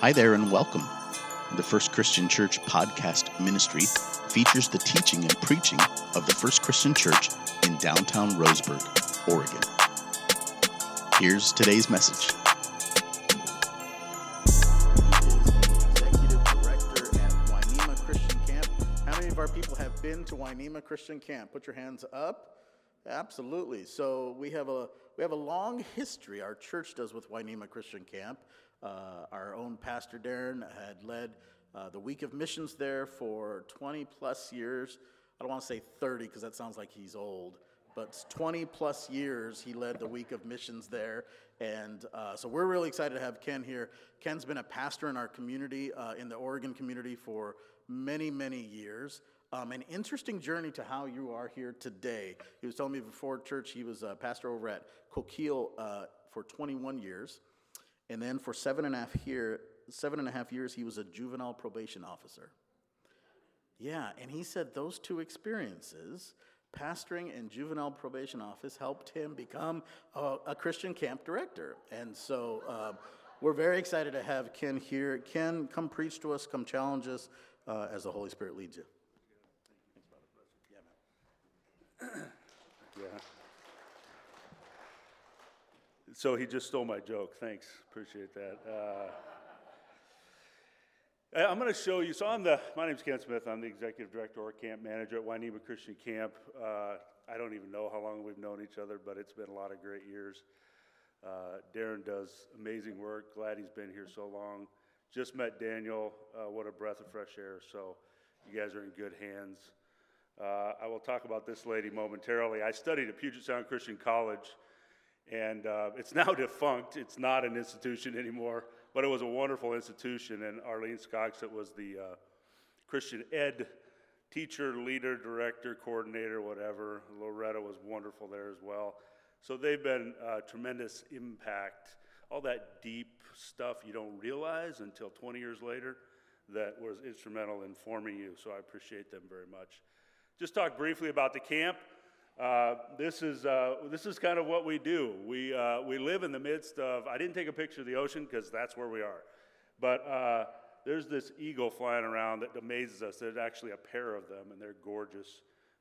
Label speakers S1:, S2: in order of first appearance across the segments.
S1: Hi there and welcome. The First Christian Church podcast ministry features the teaching and preaching of the First Christian Church in downtown Roseburg, Oregon. Here's today's message.
S2: Our people have been to Wi-Ne-Ma Christian Camp? Put your hands up. Absolutely. So we have a we have a long history. Our church does with Wi-Ne-Ma Christian Camp. Uh, our own pastor Darren had led uh, the week of missions there for 20 plus years. I don't want to say 30 because that sounds like he's old, but 20 plus years he led the week of missions there. And uh, so we're really excited to have Ken here. Ken's been a pastor in our community, uh, in the Oregon community, for many, many years. Um, an interesting journey to how you are here today. He was telling me before church he was a pastor over at Coquille uh, for 21 years. And then for seven and a half year, seven and a half years, he was a juvenile probation officer. Yeah, and he said those two experiences, pastoring and juvenile probation office, helped him become a, a Christian camp director. And so uh, we're very excited to have Ken here. Ken, come preach to us, come challenge us uh, as the Holy Spirit leads you.
S3: Yeah. So he just stole my joke. Thanks. Appreciate that. Uh, I'm going to show you. So I'm the. My name's Ken Smith. I'm the executive director or camp manager at Wi-Ne-Ma Christian Camp. Uh, I don't even know how long we've known each other, but it's been a lot of great years. Uh, Darren does amazing work. Glad he's been here so long. Just met Daniel. Uh, what a breath of fresh air. So you guys are in good hands. Uh, I will talk about this lady momentarily. I studied at Puget Sound Christian College, and uh, it's now defunct. It's not an institution anymore, but it was a wonderful institution. And Arlene Skogsett was the uh, Christian ed teacher, leader, director, coordinator, whatever. Loretta was wonderful there as well. So they've been uh, tremendous impact. All that deep stuff you don't realize until 20 years later that was instrumental in forming you. So I appreciate them very much. Just talk briefly about the camp. Uh, this is uh, this is kind of what we do. We uh, we live in the midst of. I didn't take a picture of the ocean because that's where we are, but uh, there's this eagle flying around that amazes us. There's actually a pair of them, and they're gorgeous,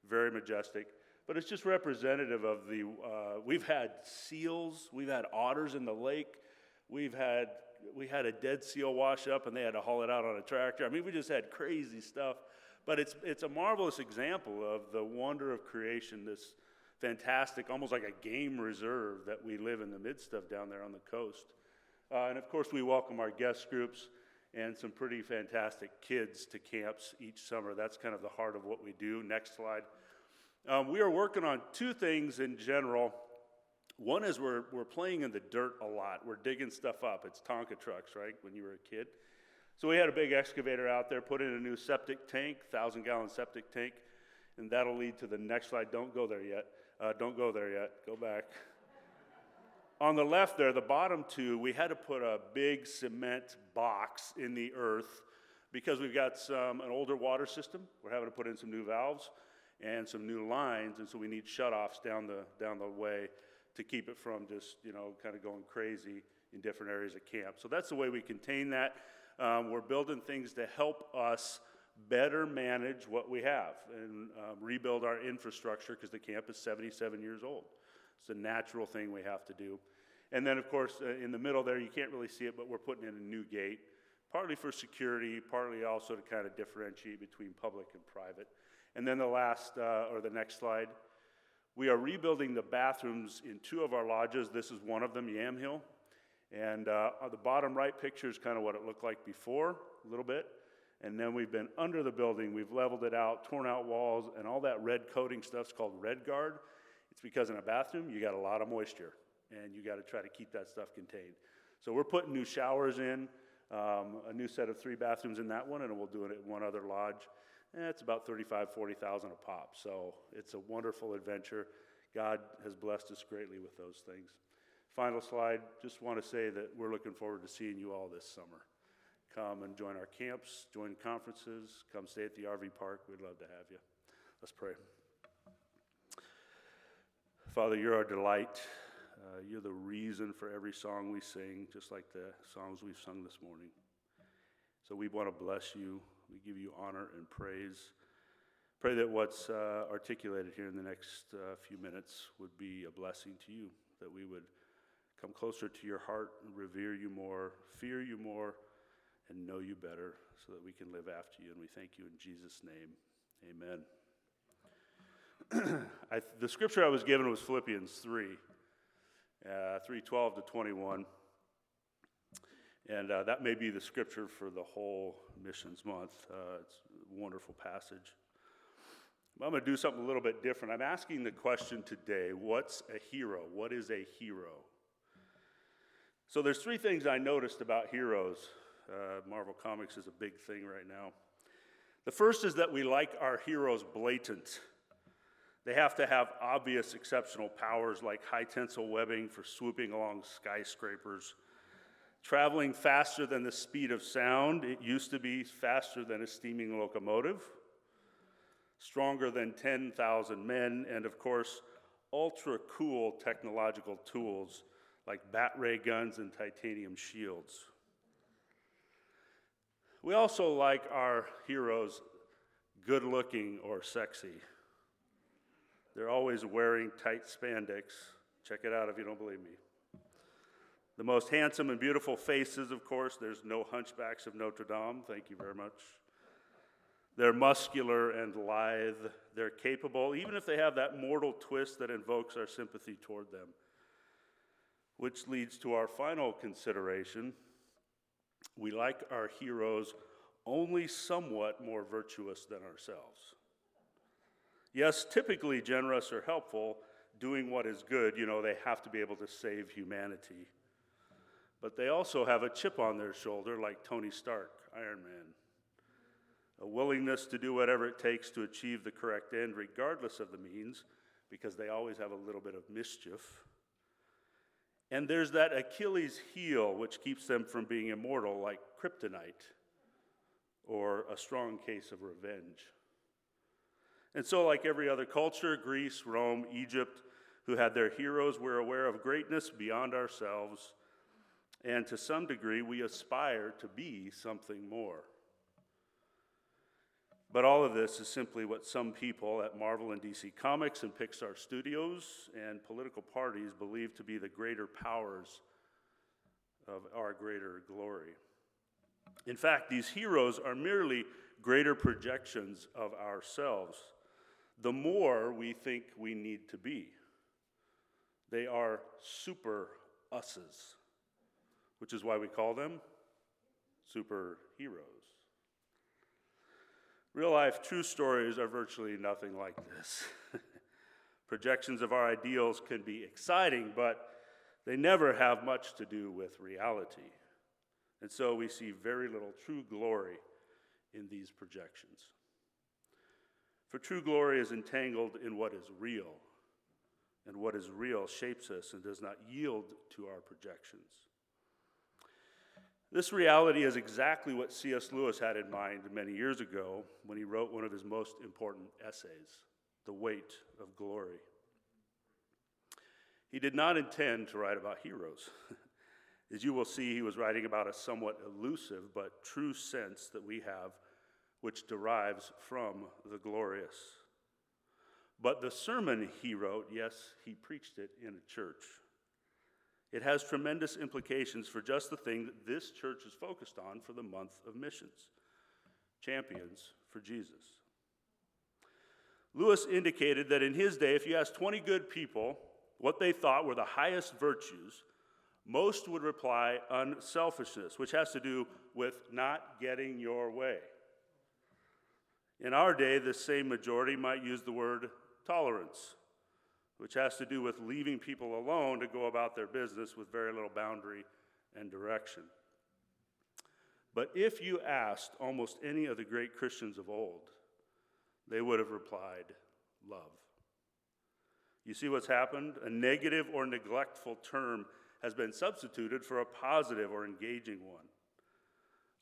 S3: very majestic. But it's just representative of the. Uh, we've had seals, we've had otters in the lake, we've had we had a dead seal wash up, and they had to haul it out on a tractor. I mean, we just had crazy stuff. But it's, it's a marvelous example of the wonder of creation, this fantastic, almost like a game reserve that we live in the midst of down there on the coast. Uh, and of course, we welcome our guest groups and some pretty fantastic kids to camps each summer. That's kind of the heart of what we do. Next slide. Um, we are working on two things in general. One is we're, we're playing in the dirt a lot. We're digging stuff up. It's Tonka trucks, right, when you were a kid. So we had a big excavator out there, put in a new septic tank, 1,000 gallon septic tank, and that'll lead to the next slide. Don't go there yet. Uh, don't go there yet. Go back. On the left there, the bottom two, we had to put a big cement box in the earth because we've got some, an older water system. We're having to put in some new valves and some new lines, and so we need shutoffs down the, down the way to keep it from just, you know, kind of going crazy in different areas of camp. So that's the way we contain that. Um, we're building things to help us better manage what we have and um, rebuild our infrastructure because the camp is 77 years old. It's a natural thing we have to do. And then, of course, uh, in the middle there, you can't really see it, but we're putting in a new gate, partly for security, partly also to kind of differentiate between public and private. And then the last, uh, or the next slide, we are rebuilding the bathrooms in two of our lodges. This is one of them, Yamhill. And uh, the bottom right picture is kind of what it looked like before, a little bit. And then we've been under the building, we've leveled it out, torn out walls, and all that red coating stuff's called RedGard. It's because in a bathroom, you got a lot of moisture, and you got to try to keep that stuff contained. So we're putting new showers in, um, a new set of three bathrooms in that one, and we'll do it at one other lodge. Eh, it's about 35, 40,000 a pop. So it's a wonderful adventure. God has blessed us greatly with those things. Final slide, just want to say that we're looking forward to seeing you all this summer. Come and join our camps, join conferences, come stay at the RV park. We'd love to have you. Let's pray. Father, you're our delight. Uh, you're the reason for every song we sing, just like the songs we've sung this morning. So we want to bless you. We give you honor and praise. Pray that what's uh, articulated here in the next uh, few minutes would be a blessing to you, that we would come closer to your heart, and revere you more, fear you more, and know you better so that we can live after you. And we thank you in Jesus' name. Amen. I, the scripture I was given was Philippians 3, uh, 3 12 to 21. And uh, that may be the scripture for the whole missions month. Uh, it's a wonderful passage. I'm going to do something a little bit different. I'm asking the question today what's a hero? What is a hero? So there's three things I noticed about heroes. Uh, Marvel Comics is a big thing right now. The first is that we like our heroes blatant. They have to have obvious exceptional powers like high tensile webbing for swooping along skyscrapers traveling faster than the speed of sound. It used to be faster than a steaming locomotive, stronger than 10,000 men, and of course, ultra cool technological tools like bat ray guns and titanium shields. We also like our heroes good looking or sexy. They're always wearing tight spandex. Check it out if you don't believe me. The most handsome and beautiful faces, of course, there's no hunchbacks of Notre Dame. Thank you very much. They're muscular and lithe. They're capable, even if they have that mortal twist that invokes our sympathy toward them. Which leads to our final consideration. We like our heroes only somewhat more virtuous than ourselves. Yes, typically generous or helpful, doing what is good, you know, they have to be able to save humanity but they also have a chip on their shoulder, like Tony Stark, Iron Man. A willingness to do whatever it takes to achieve the correct end, regardless of the means, because they always have a little bit of mischief. And there's that Achilles heel, which keeps them from being immortal, like kryptonite or a strong case of revenge. And so, like every other culture, Greece, Rome, Egypt, who had their heroes, were aware of greatness beyond ourselves and to some degree, we aspire to be something more. But all of this is simply what some people at Marvel and DC Comics and Pixar Studios and political parties believe to be the greater powers of our greater glory. In fact, these heroes are merely greater projections of ourselves, the more we think we need to be. They are super us's which is why we call them superheroes. Real life true stories are virtually nothing like this. Projections of our ideals can be exciting, but they never have much to do with reality. And so we see very little true glory in these projections. For true glory is entangled in what is real, and what is real shapes us and does not yield to our projections. This reality is exactly what C.S. Lewis had in mind many years ago when he wrote one of his most important essays, The Weight of Glory. He did not intend to write about heroes. As you will see, he was writing about a somewhat elusive but true sense that we have, which derives from the glorious. But the sermon he wrote, yes, he preached it in a church. It has tremendous implications for just the thing that this church is focused on for the month of missions champions for Jesus. Lewis indicated that in his day, if you asked 20 good people what they thought were the highest virtues, most would reply unselfishness, which has to do with not getting your way. In our day, the same majority might use the word tolerance which has to do with leaving people alone to go about their business with very little boundary and direction. But if you asked almost any of the great Christians of old, they would have replied, love. You see what's happened? A negative or neglectful term has been substituted for a positive or engaging one.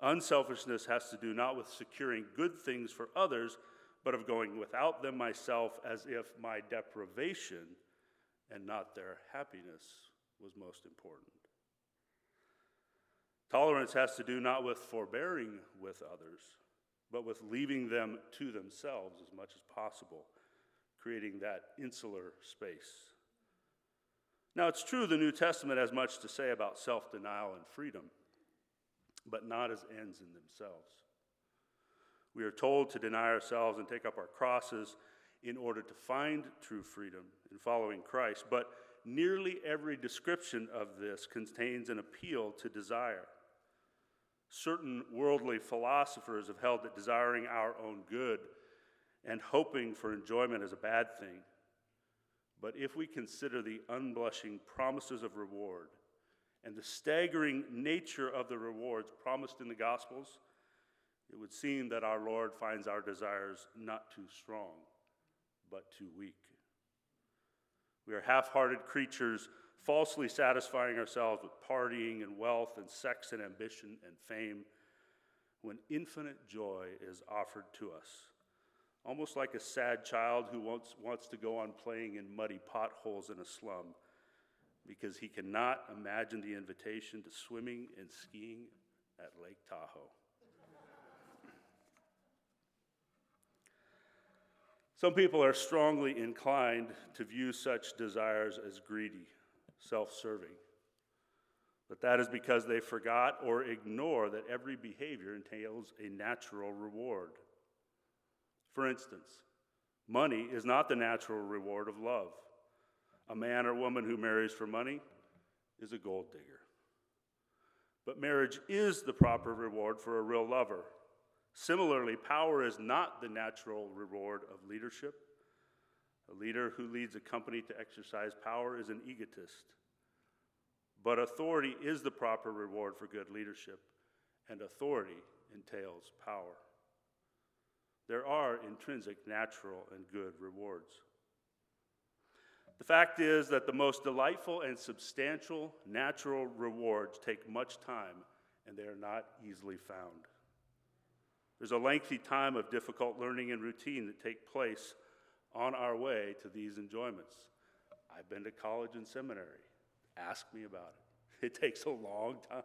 S3: Unselfishness has to do not with securing good things for others, but of going without them myself as if my deprivation and not their happiness was most important. Tolerance has to do not with forbearing with others, but with leaving them to themselves as much as possible, creating that insular space. Now, it's true the New Testament has much to say about self denial and freedom, but not as ends in themselves. We are told to deny ourselves and take up our crosses in order to find true freedom in following Christ, but nearly every description of this contains an appeal to desire. Certain worldly philosophers have held that desiring our own good and hoping for enjoyment is a bad thing. But if we consider the unblushing promises of reward and the staggering nature of the rewards promised in the Gospels, it would seem that our Lord finds our desires not too strong, but too weak. We are half hearted creatures, falsely satisfying ourselves with partying and wealth and sex and ambition and fame, when infinite joy is offered to us almost like a sad child who wants, wants to go on playing in muddy potholes in a slum because he cannot imagine the invitation to swimming and skiing at Lake Tahoe. Some people are strongly inclined to view such desires as greedy, self serving. But that is because they forgot or ignore that every behavior entails a natural reward. For instance, money is not the natural reward of love. A man or woman who marries for money is a gold digger. But marriage is the proper reward for a real lover. Similarly, power is not the natural reward of leadership. A leader who leads a company to exercise power is an egotist. But authority is the proper reward for good leadership, and authority entails power there are intrinsic natural and good rewards. The fact is that the most delightful and substantial natural rewards take much time and they are not easily found. There's a lengthy time of difficult learning and routine that take place on our way to these enjoyments. I've been to college and seminary. Ask me about it. It takes a long time.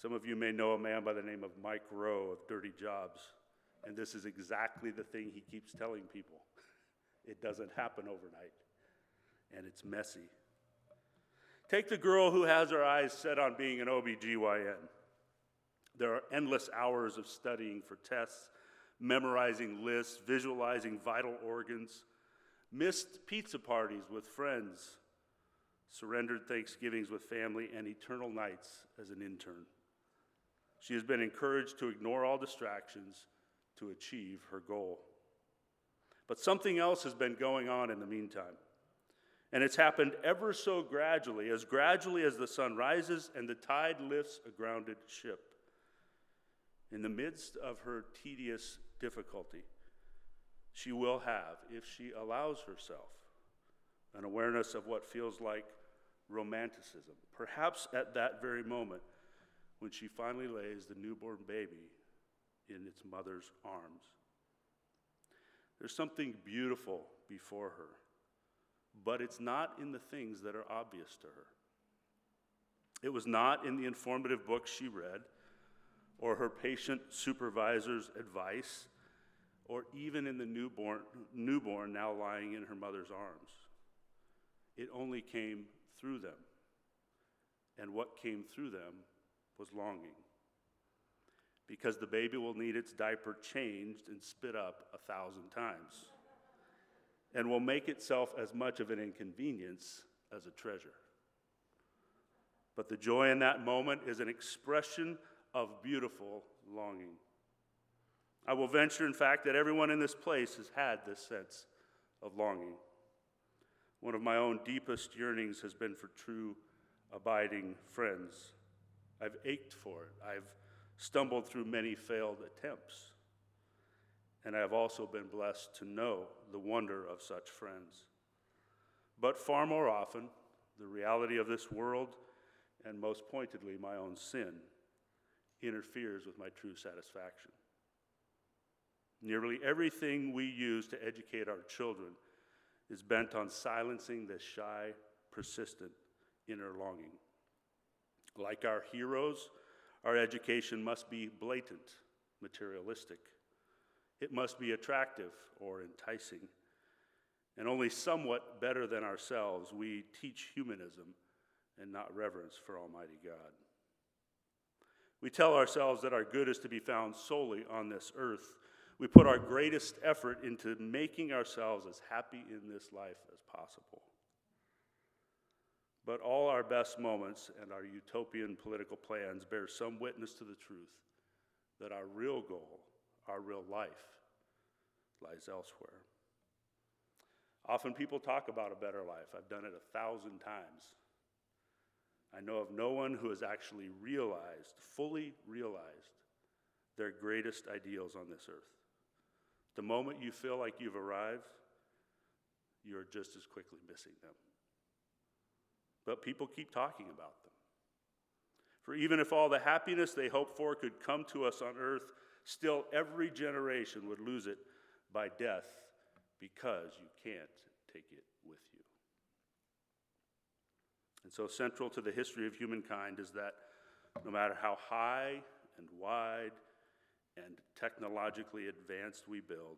S3: Some of you may know a man by the name of Mike Rowe of Dirty Jobs, and this is exactly the thing he keeps telling people. It doesn't happen overnight, and it's messy. Take the girl who has her eyes set on being an OBGYN. There are endless hours of studying for tests, memorizing lists, visualizing vital organs, missed pizza parties with friends, surrendered Thanksgivings with family, and eternal nights as an intern. She has been encouraged to ignore all distractions to achieve her goal. But something else has been going on in the meantime. And it's happened ever so gradually, as gradually as the sun rises and the tide lifts a grounded ship. In the midst of her tedious difficulty, she will have, if she allows herself, an awareness of what feels like romanticism. Perhaps at that very moment, when she finally lays the newborn baby in its mother's arms. There's something beautiful before her, but it's not in the things that are obvious to her. It was not in the informative books she read, or her patient supervisor's advice, or even in the newborn, newborn now lying in her mother's arms. It only came through them. And what came through them was longing. Because the baby will need its diaper changed and spit up a thousand times, and will make itself as much of an inconvenience as a treasure. But the joy in that moment is an expression of beautiful longing. I will venture, in fact, that everyone in this place has had this sense of longing. One of my own deepest yearnings has been for true, abiding friends. I've ached for it. I've stumbled through many failed attempts. And I have also been blessed to know the wonder of such friends. But far more often, the reality of this world, and most pointedly, my own sin, interferes with my true satisfaction. Nearly everything we use to educate our children is bent on silencing this shy, persistent inner longing. Like our heroes, our education must be blatant, materialistic. It must be attractive or enticing. And only somewhat better than ourselves, we teach humanism and not reverence for Almighty God. We tell ourselves that our good is to be found solely on this earth. We put our greatest effort into making ourselves as happy in this life as possible. But all our best moments and our utopian political plans bear some witness to the truth that our real goal, our real life, lies elsewhere. Often people talk about a better life. I've done it a thousand times. I know of no one who has actually realized, fully realized, their greatest ideals on this earth. The moment you feel like you've arrived, you're just as quickly missing them. But people keep talking about them. For even if all the happiness they hope for could come to us on earth, still every generation would lose it by death because you can't take it with you. And so, central to the history of humankind is that no matter how high and wide and technologically advanced we build,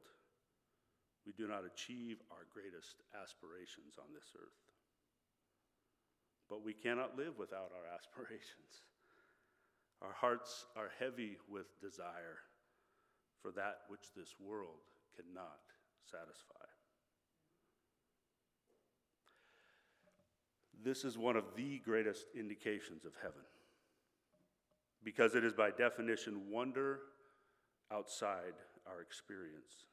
S3: we do not achieve our greatest aspirations on this earth. But we cannot live without our aspirations. Our hearts are heavy with desire for that which this world cannot satisfy. This is one of the greatest indications of heaven because it is by definition wonder outside our experience.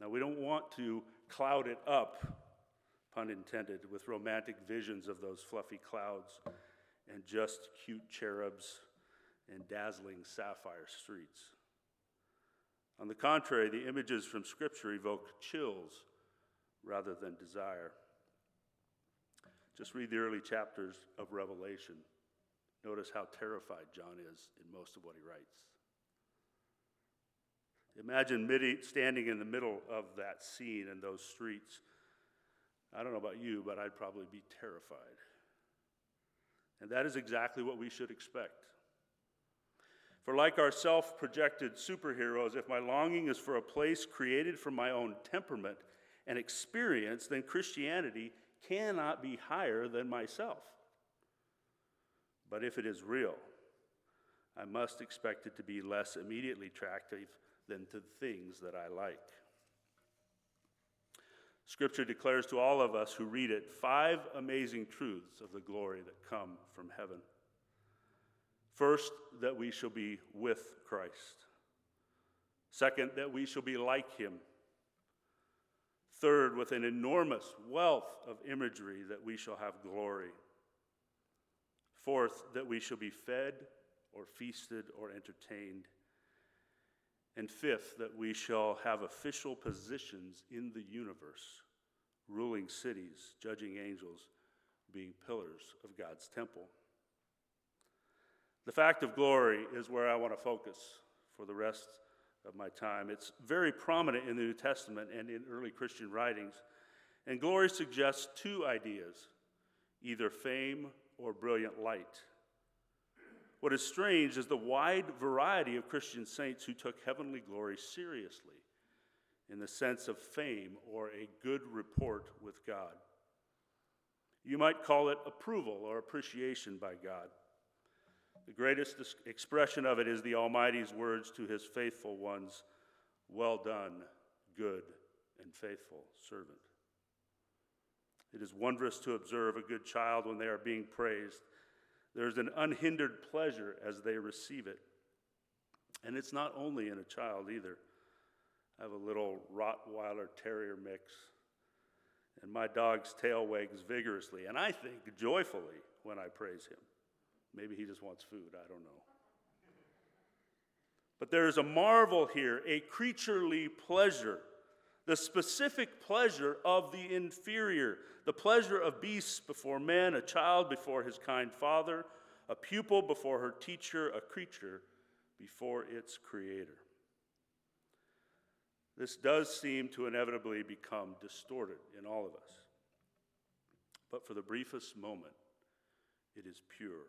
S3: Now, we don't want to cloud it up, pun intended, with romantic visions of those fluffy clouds and just cute cherubs and dazzling sapphire streets. On the contrary, the images from Scripture evoke chills rather than desire. Just read the early chapters of Revelation. Notice how terrified John is in most of what he writes. Imagine midi, standing in the middle of that scene in those streets. I don't know about you, but I'd probably be terrified. And that is exactly what we should expect. For, like our self projected superheroes, if my longing is for a place created from my own temperament and experience, then Christianity cannot be higher than myself. But if it is real, I must expect it to be less immediately attractive than to the things that I like. Scripture declares to all of us who read it five amazing truths of the glory that come from heaven. First, that we shall be with Christ. Second, that we shall be like him. Third, with an enormous wealth of imagery, that we shall have glory. Fourth, that we shall be fed or feasted or entertained. And fifth, that we shall have official positions in the universe, ruling cities, judging angels, being pillars of God's temple. The fact of glory is where I want to focus for the rest of my time. It's very prominent in the New Testament and in early Christian writings. And glory suggests two ideas either fame or brilliant light. What is strange is the wide variety of Christian saints who took heavenly glory seriously in the sense of fame or a good report with God. You might call it approval or appreciation by God. The greatest expression of it is the Almighty's words to his faithful ones Well done, good and faithful servant. It is wondrous to observe a good child when they are being praised. There's an unhindered pleasure as they receive it. And it's not only in a child either. I have a little Rottweiler Terrier mix, and my dog's tail wags vigorously, and I think joyfully when I praise him. Maybe he just wants food, I don't know. But there is a marvel here, a creaturely pleasure, the specific pleasure of the inferior, the pleasure of beasts before men, a child before his kind father, a pupil before her teacher, a creature before its creator. This does seem to inevitably become distorted in all of us. But for the briefest moment, it is pure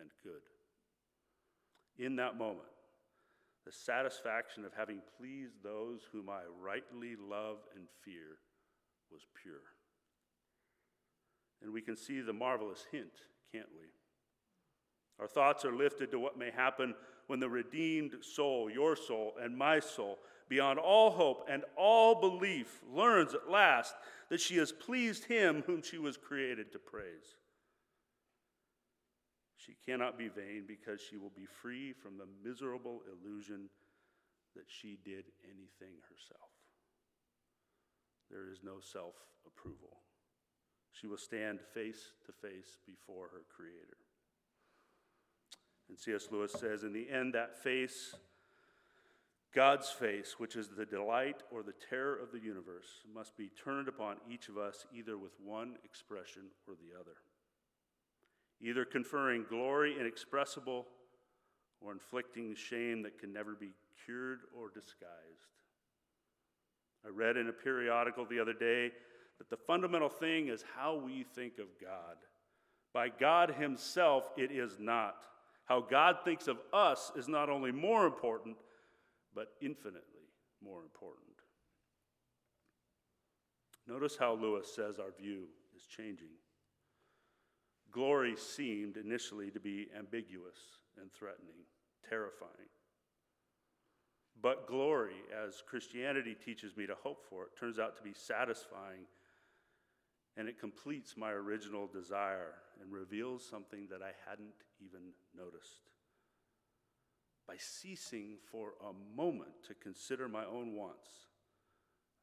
S3: and good. In that moment, the satisfaction of having pleased those whom I rightly love and fear was pure. And we can see the marvelous hint, can't we? Our thoughts are lifted to what may happen when the redeemed soul, your soul and my soul, beyond all hope and all belief, learns at last that she has pleased him whom she was created to praise. She cannot be vain because she will be free from the miserable illusion that she did anything herself. There is no self approval. She will stand face to face before her Creator. And C.S. Lewis says, in the end, that face, God's face, which is the delight or the terror of the universe, must be turned upon each of us either with one expression or the other, either conferring glory inexpressible or inflicting shame that can never be cured or disguised. I read in a periodical the other day that the fundamental thing is how we think of God. By God Himself, it is not. How God thinks of us is not only more important, but infinitely more important. Notice how Lewis says our view is changing. Glory seemed initially to be ambiguous and threatening, terrifying. But glory, as Christianity teaches me to hope for, it turns out to be satisfying and it completes my original desire and reveals something that I hadn't even noticed. By ceasing for a moment to consider my own wants,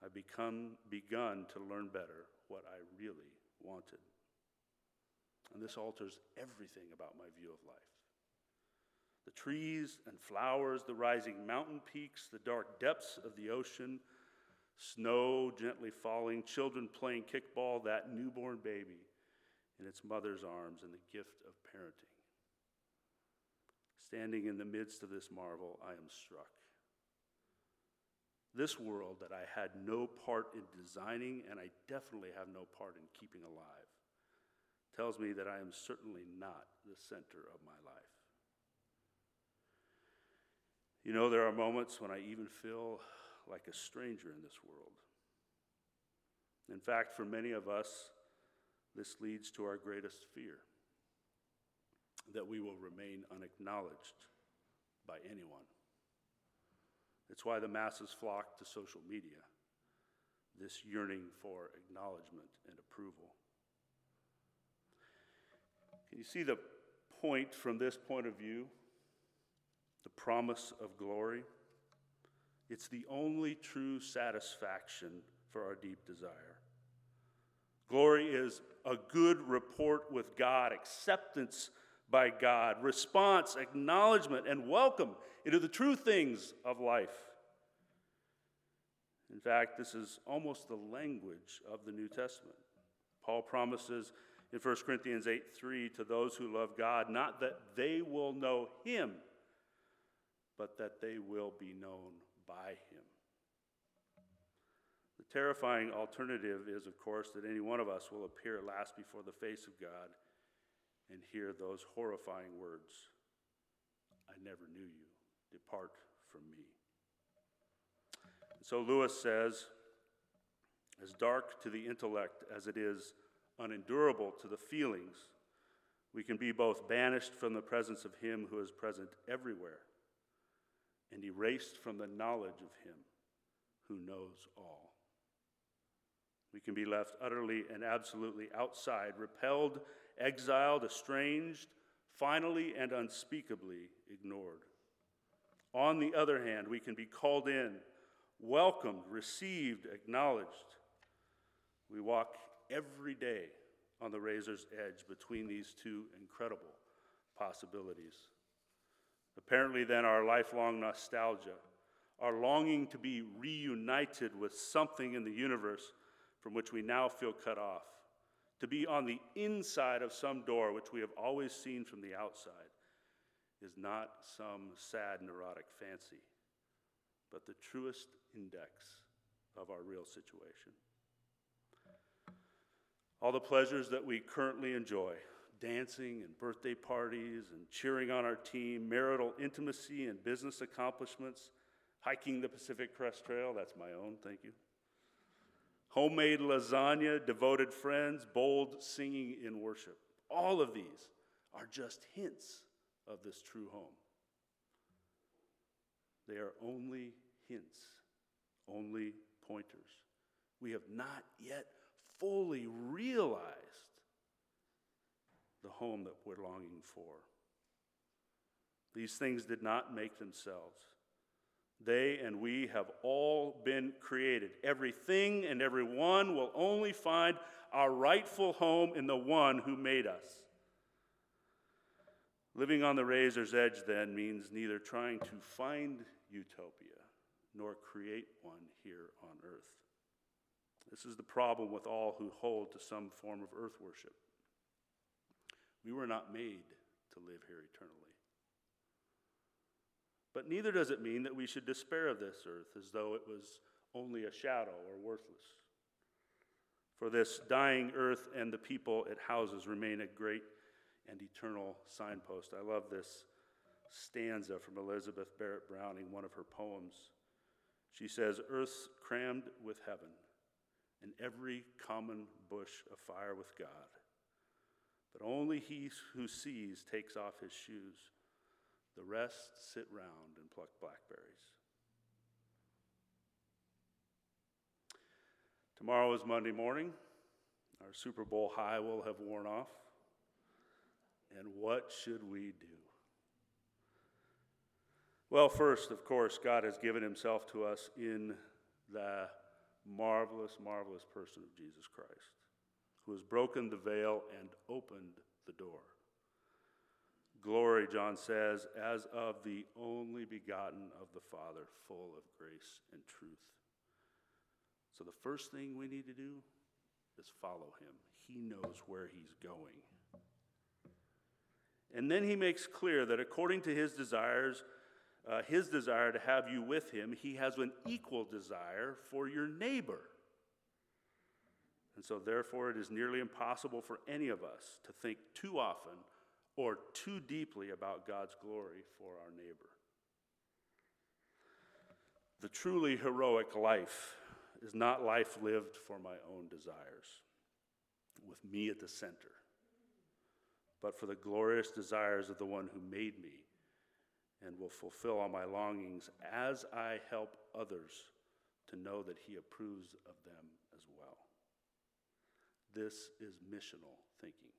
S3: I become begun to learn better what I really wanted. And this alters everything about my view of life. The trees and flowers, the rising mountain peaks, the dark depths of the ocean, snow gently falling, children playing kickball, that newborn baby in its mother's arms, and the gift of parenting. Standing in the midst of this marvel, I am struck. This world that I had no part in designing, and I definitely have no part in keeping alive, tells me that I am certainly not the center of my life. You know, there are moments when I even feel like a stranger in this world. In fact, for many of us, this leads to our greatest fear that we will remain unacknowledged by anyone. It's why the masses flock to social media, this yearning for acknowledgement and approval. Can you see the point from this point of view? The promise of glory? It's the only true satisfaction for our deep desire. Glory is a good report with God, acceptance by God, response, acknowledgement, and welcome into the true things of life. In fact, this is almost the language of the New Testament. Paul promises in 1 Corinthians 8 3 to those who love God, not that they will know him, but that they will be known by him. The terrifying alternative is, of course, that any one of us will appear last before the face of God and hear those horrifying words I never knew you. Depart from me. so Lewis says, as dark to the intellect as it is unendurable to the feelings, we can be both banished from the presence of Him who is present everywhere and erased from the knowledge of Him who knows all. We can be left utterly and absolutely outside, repelled, exiled, estranged, finally and unspeakably ignored. On the other hand, we can be called in, welcomed, received, acknowledged. We walk every day on the razor's edge between these two incredible possibilities. Apparently, then, our lifelong nostalgia, our longing to be reunited with something in the universe from which we now feel cut off, to be on the inside of some door which we have always seen from the outside, is not some sad neurotic fancy, but the truest index of our real situation. All the pleasures that we currently enjoy dancing and birthday parties and cheering on our team, marital intimacy and business accomplishments, hiking the Pacific Crest Trail, that's my own, thank you. Homemade lasagna, devoted friends, bold singing in worship. All of these are just hints of this true home. They are only hints, only pointers. We have not yet fully realized the home that we're longing for. These things did not make themselves. They and we have all been created. Everything and everyone will only find our rightful home in the one who made us. Living on the razor's edge, then, means neither trying to find utopia nor create one here on earth. This is the problem with all who hold to some form of earth worship. We were not made to live here eternally. But neither does it mean that we should despair of this earth as though it was only a shadow or worthless. For this dying earth and the people it houses remain a great and eternal signpost. I love this stanza from Elizabeth Barrett Browning, one of her poems. She says, Earth's crammed with heaven, and every common bush afire with God. But only he who sees takes off his shoes. The rest sit round and pluck blackberries. Tomorrow is Monday morning. Our Super Bowl high will have worn off. And what should we do? Well, first, of course, God has given himself to us in the marvelous, marvelous person of Jesus Christ, who has broken the veil and opened the door. Glory, John says, as of the only begotten of the Father, full of grace and truth. So the first thing we need to do is follow him. He knows where he's going. And then he makes clear that according to his desires, uh, his desire to have you with him, he has an equal desire for your neighbor. And so, therefore, it is nearly impossible for any of us to think too often or too deeply about God's glory for our neighbor. The truly heroic life is not life lived for my own desires, with me at the center but for the glorious desires of the one who made me and will fulfill all my longings as I help others to know that he approves of them as well. This is missional thinking.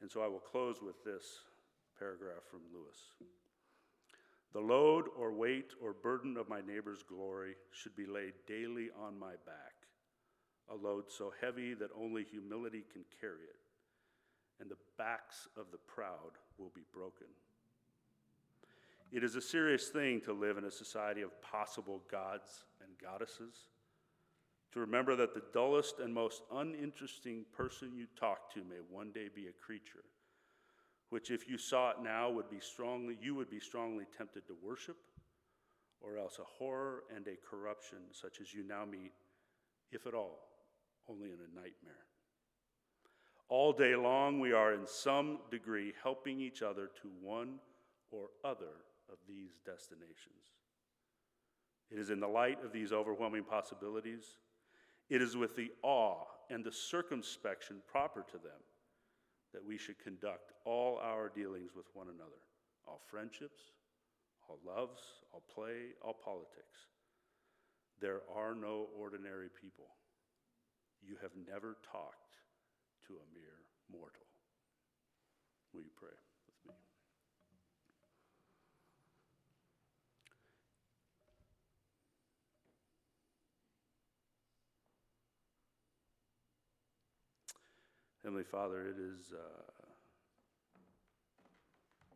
S3: And so I will close with this paragraph from Lewis. The load or weight or burden of my neighbor's glory should be laid daily on my back, a load so heavy that only humility can carry it and the backs of the proud will be broken. It is a serious thing to live in a society of possible gods and goddesses. To remember that the dullest and most uninteresting person you talk to may one day be a creature, which, if you saw it now, would be strongly, you would be strongly tempted to worship, or else a horror and a corruption such as you now meet, if at all, only in a nightmare. All day long, we are in some degree helping each other to one or other of these destinations. It is in the light of these overwhelming possibilities, it is with the awe and the circumspection proper to them that we should conduct all our dealings with one another, all friendships, all loves, all play, all politics. There are no ordinary people. You have never talked to a mere mortal. Will you pray with me? Heavenly Father, it is, uh,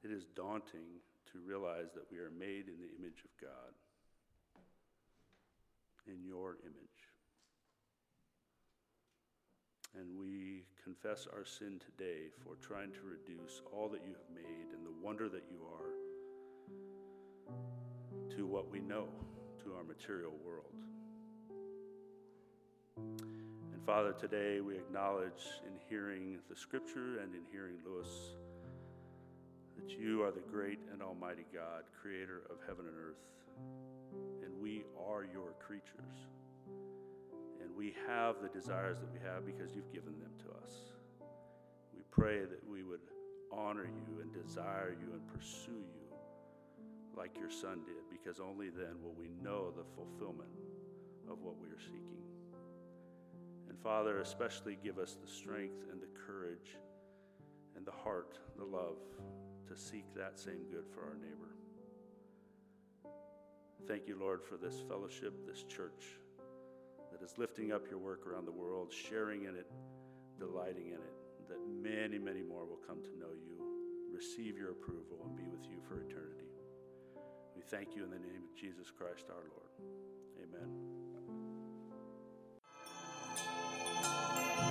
S3: it is daunting to realize that we are made in the image of God, in your image. And we confess our sin today for trying to reduce all that you have made and the wonder that you are to what we know, to our material world. Father, today we acknowledge in hearing the scripture and in hearing Lewis that you are the great and almighty God, creator of heaven and earth, and we are your creatures. And we have the desires that we have because you've given them to us. We pray that we would honor you and desire you and pursue you like your son did, because only then will we know the fulfillment of what we are seeking. And Father, especially give us the strength and the courage and the heart, the love to seek that same good for our neighbor. Thank you, Lord, for this fellowship, this church that is lifting up your work around the world, sharing in it, delighting in it, that many, many more will come to know you, receive your approval, and be with you for eternity. We thank you in the name of Jesus Christ our Lord. Amen.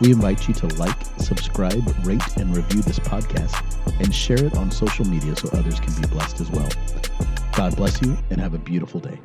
S1: we invite you to like, subscribe, rate, and review this podcast and share it on social media so others can be blessed as well. God bless you and have a beautiful day.